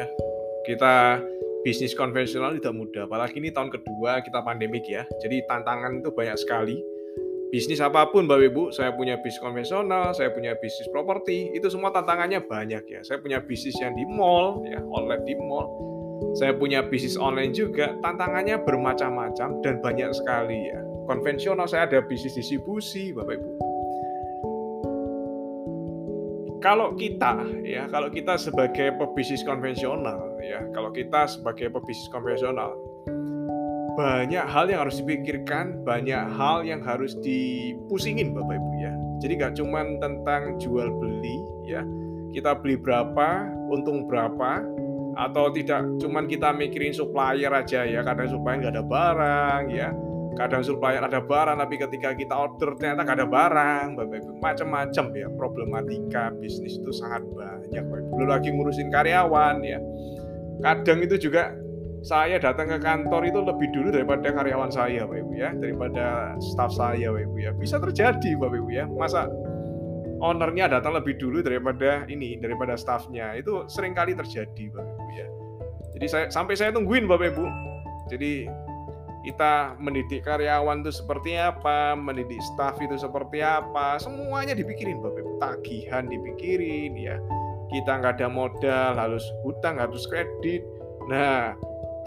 ya. Kita bisnis konvensional tidak mudah, apalagi ini tahun kedua kita pandemik ya. Jadi tantangan itu banyak sekali. Bisnis apa pun Bapak Ibu, saya punya bisnis konvensional, saya punya bisnis properti, itu semua tantangannya banyak ya. Saya punya bisnis yang di mall, ya, online di mall. Saya punya bisnis online juga, tantangannya bermacam-macam dan banyak sekali ya. Konvensional saya ada bisnis distribusi, Bapak Ibu kalau kita ya kalau kita sebagai pebisnis konvensional ya kalau kita sebagai pebisnis konvensional banyak hal yang harus dipikirkan banyak hal yang harus dipusingin bapak ibu ya. Jadi nggak cuma tentang jual beli ya. Kita beli berapa untung berapa atau tidak cuman kita mikirin supplier aja ya. Kadang supplier nggak ada barang ya kadang supplier ada barang tapi ketika kita order ternyata gak ada barang. Macam-macam ya problematika bisnis itu sangat banyak belum lagi ngurusin karyawan ya. Kadang itu juga saya datang ke kantor itu lebih dulu daripada karyawan saya bapak ibu ya daripada staff saya bapak ibu ya. Bisa terjadi bapak ibu ya. Masa ownernya datang lebih dulu daripada ini daripada staffnya. Itu sering kali terjadi bapak ibu ya. Jadi saya sampai saya tungguin bapak ibu. Jadi kita mendidik karyawan itu seperti apa, mendidik staff itu seperti apa, semuanya dipikirin Bapak Ibu. Tagihan dipikirin ya. Kita nggak ada modal, harus hutang, harus kredit. Nah,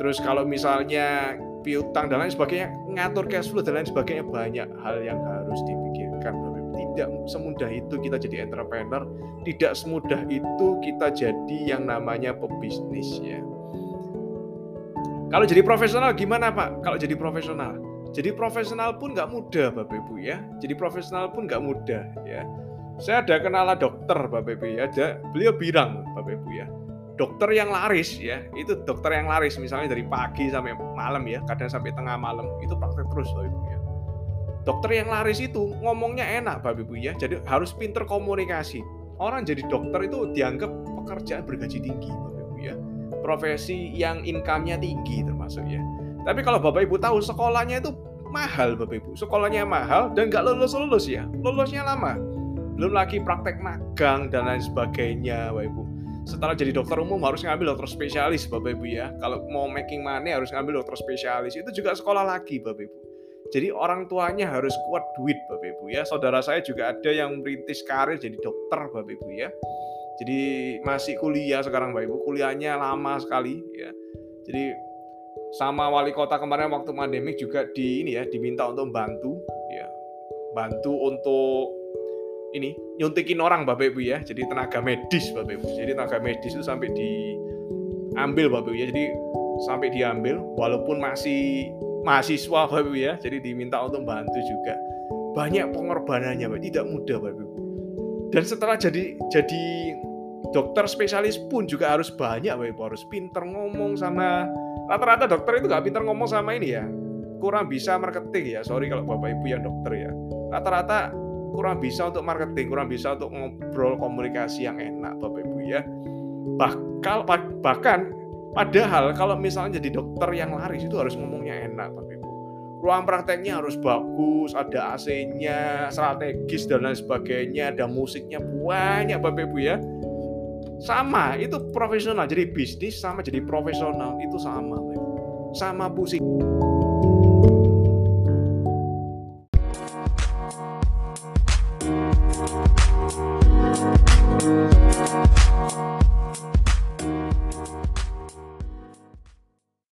terus kalau misalnya piutang dan lain sebagainya, ngatur cash flow dan lain sebagainya banyak hal yang harus dipikirkan Bapak. Tidak semudah itu kita jadi entrepreneur, tidak semudah itu kita jadi yang namanya pebisnis ya kalau jadi profesional gimana Pak? Kalau jadi profesional, jadi profesional pun nggak mudah Bapak Ibu ya. Jadi profesional pun nggak mudah ya. Saya ada kenalan dokter Bapak Ibu ya. Ada, beliau bilang Bapak Ibu ya. Dokter yang laris ya, itu dokter yang laris misalnya dari pagi sampai malam ya, kadang sampai tengah malam itu praktek terus Bapak Ibu ya. Dokter yang laris itu ngomongnya enak Bapak Ibu ya. Jadi harus pinter komunikasi. Orang jadi dokter itu dianggap pekerjaan bergaji tinggi Bapak profesi yang income-nya tinggi termasuk ya. Tapi kalau Bapak Ibu tahu sekolahnya itu mahal Bapak Ibu. Sekolahnya mahal dan nggak lulus-lulus ya. Lulusnya lama. Belum lagi praktek magang dan lain sebagainya Bapak Ibu. Setelah jadi dokter umum harus ngambil dokter spesialis Bapak Ibu ya. Kalau mau making money harus ngambil dokter spesialis. Itu juga sekolah lagi Bapak Ibu. Jadi orang tuanya harus kuat duit Bapak Ibu ya. Saudara saya juga ada yang merintis karir jadi dokter Bapak Ibu ya. Jadi masih kuliah sekarang Bapak Ibu, kuliahnya lama sekali ya. Jadi sama wali kota kemarin waktu pandemik juga di ini ya diminta untuk bantu ya. Bantu untuk ini nyuntikin orang Bapak Ibu ya. Jadi tenaga medis Bapak Ibu. Jadi tenaga medis itu sampai diambil Bapak Ibu ya. Jadi sampai diambil walaupun masih mahasiswa Bapak Ibu ya. Jadi diminta untuk bantu juga. Banyak pengorbanannya Bapak, tidak mudah Bapak Ibu dan setelah jadi jadi dokter spesialis pun juga harus banyak Bapak Ibu harus pinter ngomong sama rata-rata dokter itu nggak pinter ngomong sama ini ya. Kurang bisa marketing ya. Sorry kalau Bapak Ibu yang dokter ya. Rata-rata kurang bisa untuk marketing kurang bisa untuk ngobrol komunikasi yang enak Bapak Ibu ya. Bahkan bahkan padahal kalau misalnya jadi dokter yang laris itu harus ngomongnya enak Bapak Ibu ruang prakteknya harus bagus, ada AC-nya, strategis dan lain sebagainya, ada musiknya banyak Bapak Ibu ya. Sama, itu profesional. Jadi bisnis sama jadi profesional itu sama. Sama musik.